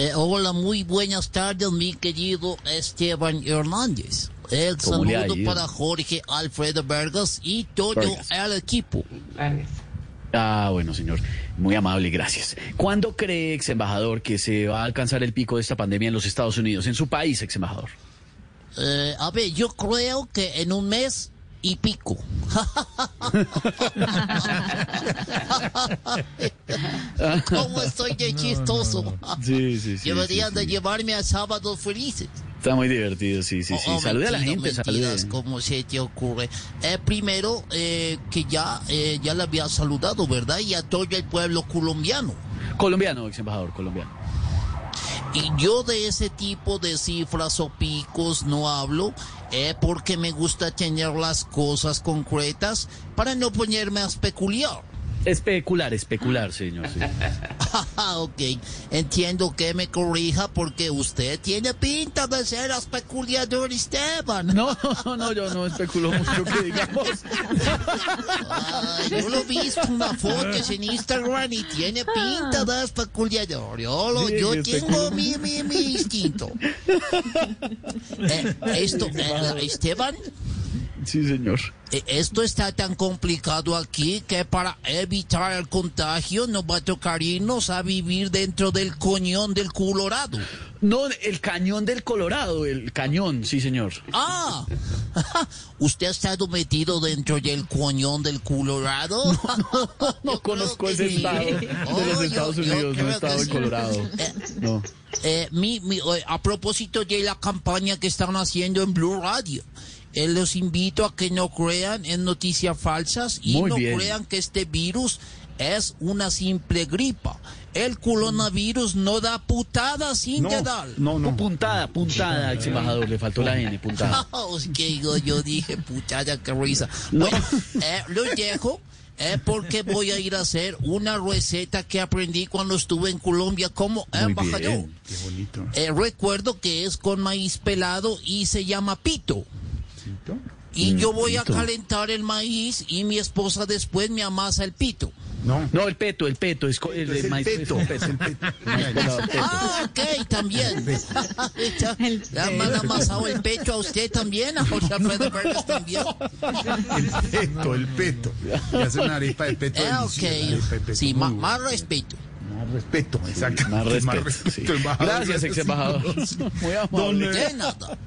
Eh, hola, muy buenas tardes, mi querido Esteban Hernández. El ¿Cómo le ha saludo para Jorge Alfredo Vargas y todo Vargas. el equipo. Ah, bueno, señor. Muy amable, gracias. ¿Cuándo cree, ex embajador, que se va a alcanzar el pico de esta pandemia en los Estados Unidos, en su país, ex embajador? Eh, a ver, yo creo que en un mes y pico. ¿Cómo estoy de chistoso? Sí, sí, sí. Deberían sí, de sí. llevarme a sábados felices. Está muy divertido, sí, sí, sí. Oh, Salude a la gente, salude. mentiras, ¿Cómo se te ocurre? Eh, primero, eh, que ya, eh, ya le había saludado, ¿verdad? Y a todo el pueblo colombiano. Colombiano, ex embajador, colombiano. Y yo de ese tipo de cifras o picos no hablo, eh, porque me gusta tener las cosas concretas para no ponerme a especular. Especular, especular, señor. sí. Ah, ok, entiendo que me corrija porque usted tiene pinta de ser especulador, Esteban. No, no, yo no especulo mucho que digamos. Yo lo he visto en una foto en Instagram y tiene pinta de especulador. Yo, lo- Sí, yo tengo mi, mi, mi instinto. Eh, esto, eh, Esteban, Sí, señor. eh, esto está tan complicado aquí que para evitar el contagio nos va a tocar irnos a vivir dentro del coñón del Colorado. No, el cañón del Colorado, el cañón, sí, señor. Ah, ¿usted ha estado metido dentro del coñón del Colorado? No conozco ese sí. estado de Oh, los yo- Estados yo Unidos, no he estado en sí. Colorado. Eh, No. Eh, mi, mi- eh, a propósito de la campaña que están haciendo en Blue Radio, eh, los invito a que no crean en noticias falsas y Muy no bien. crean que este virus es una simple gripa. El coronavirus no da putada sin No, dedal. no, no. Puntada, puntada, ex embajador, le faltó la N, puntada. Oh, es que yo, yo dije, puchada, qué risa. Bueno, eh, lo dejo eh, porque voy a ir a hacer una receta que aprendí cuando estuve en Colombia como Muy embajador. bien. Qué bonito. Eh, recuerdo que es con maíz pelado y se llama pito. Y yo voy a calentar el maíz y mi esposa después me amasa el pito. No. No, el peto, el peto, es, el, Es el maíz- peto. Es el peto. Ah, ok, también. ¿Le han amasado el pecho a usted también? ¿A José Alfredo Vargas también? El peto, el peto. Y hace una arepa de peto. Eh, de ok. peto, Sí, buena. más respeto. Más respeto, exacto. Más respeto. sí. embajador. Gracias, ex embajador. Muy amable. Nada.